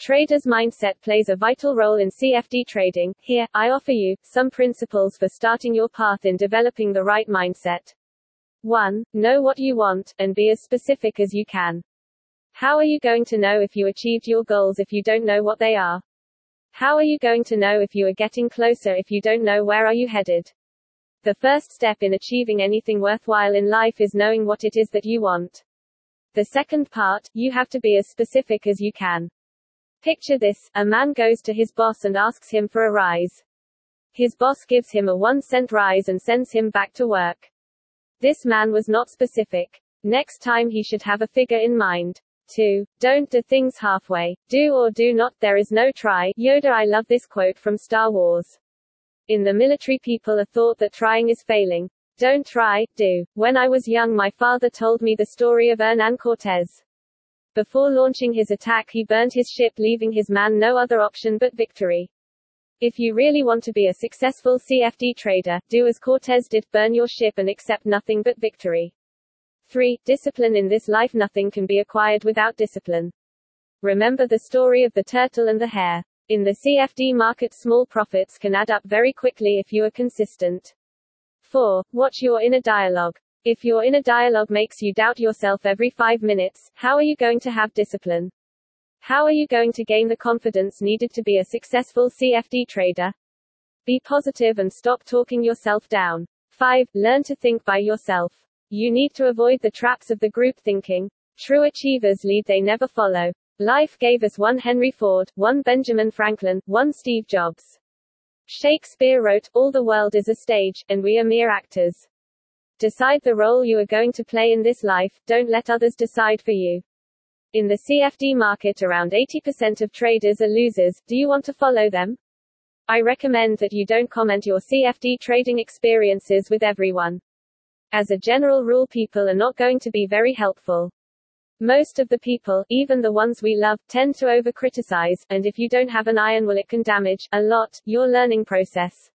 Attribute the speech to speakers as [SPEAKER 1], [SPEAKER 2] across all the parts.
[SPEAKER 1] Trader's mindset plays a vital role in CFD trading. Here, I offer you some principles for starting your path in developing the right mindset. 1. Know what you want, and be as specific as you can. How are you going to know if you achieved your goals if you don't know what they are? How are you going to know if you are getting closer if you don't know where are you headed? The first step in achieving anything worthwhile in life is knowing what it is that you want. The second part, you have to be as specific as you can. Picture this, a man goes to his boss and asks him for a rise. His boss gives him a one cent rise and sends him back to work. This man was not specific. Next time he should have a figure in mind. 2. Don't do things halfway. Do or do not, there is no try. Yoda I love this quote from Star Wars. In the military people are thought that trying is failing. Don't try, do. When I was young my father told me the story of Hernan Cortez. Before launching his attack he burned his ship leaving his man no other option but victory. If you really want to be a successful CFD trader, do as Cortez did, burn your ship and accept nothing but victory. 3. Discipline in this life Nothing can be acquired without discipline. Remember the story of the turtle and the hare. In the CFD market small profits can add up very quickly if you are consistent. 4. Watch your inner dialogue. If your inner dialogue makes you doubt yourself every five minutes, how are you going to have discipline? How are you going to gain the confidence needed to be a successful CFD trader? Be positive and stop talking yourself down. 5. Learn to think by yourself. You need to avoid the traps of the group thinking. True achievers lead they never follow. Life gave us one Henry Ford, one Benjamin Franklin, one Steve Jobs. Shakespeare wrote, All the world is a stage, and we are mere actors. Decide the role you are going to play in this life, don't let others decide for you. In the CFD market around 80% of traders are losers, do you want to follow them? I recommend that you don't comment your CFD trading experiences with everyone. As a general rule people are not going to be very helpful. Most of the people, even the ones we love, tend to over-criticize, and if you don't have an iron will it can damage, a lot, your learning process.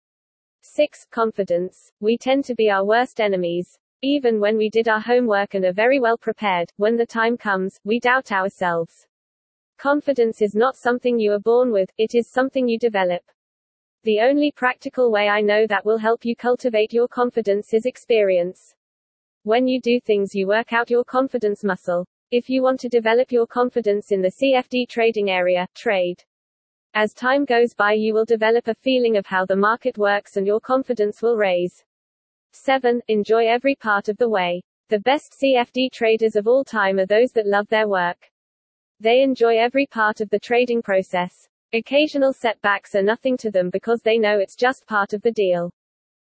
[SPEAKER 1] 6. Confidence. We tend to be our worst enemies. Even when we did our homework and are very well prepared, when the time comes, we doubt ourselves. Confidence is not something you are born with, it is something you develop. The only practical way I know that will help you cultivate your confidence is experience. When you do things, you work out your confidence muscle. If you want to develop your confidence in the CFD trading area, trade. As time goes by you will develop a feeling of how the market works and your confidence will raise. 7. Enjoy every part of the way. The best CFD traders of all time are those that love their work. They enjoy every part of the trading process. Occasional setbacks are nothing to them because they know it's just part of the deal.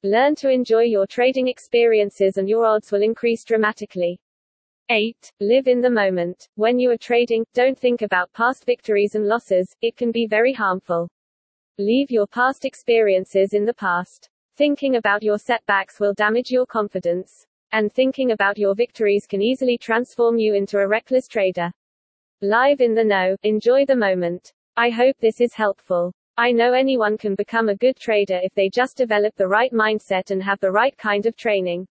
[SPEAKER 1] Learn to enjoy your trading experiences and your odds will increase dramatically. 8. Live in the moment. When you are trading, don't think about past victories and losses, it can be very harmful. Leave your past experiences in the past. Thinking about your setbacks will damage your confidence. And thinking about your victories can easily transform you into a reckless trader. Live in the know, enjoy the moment. I hope this is helpful. I know anyone can become a good trader if they just develop the right mindset and have the right kind of training.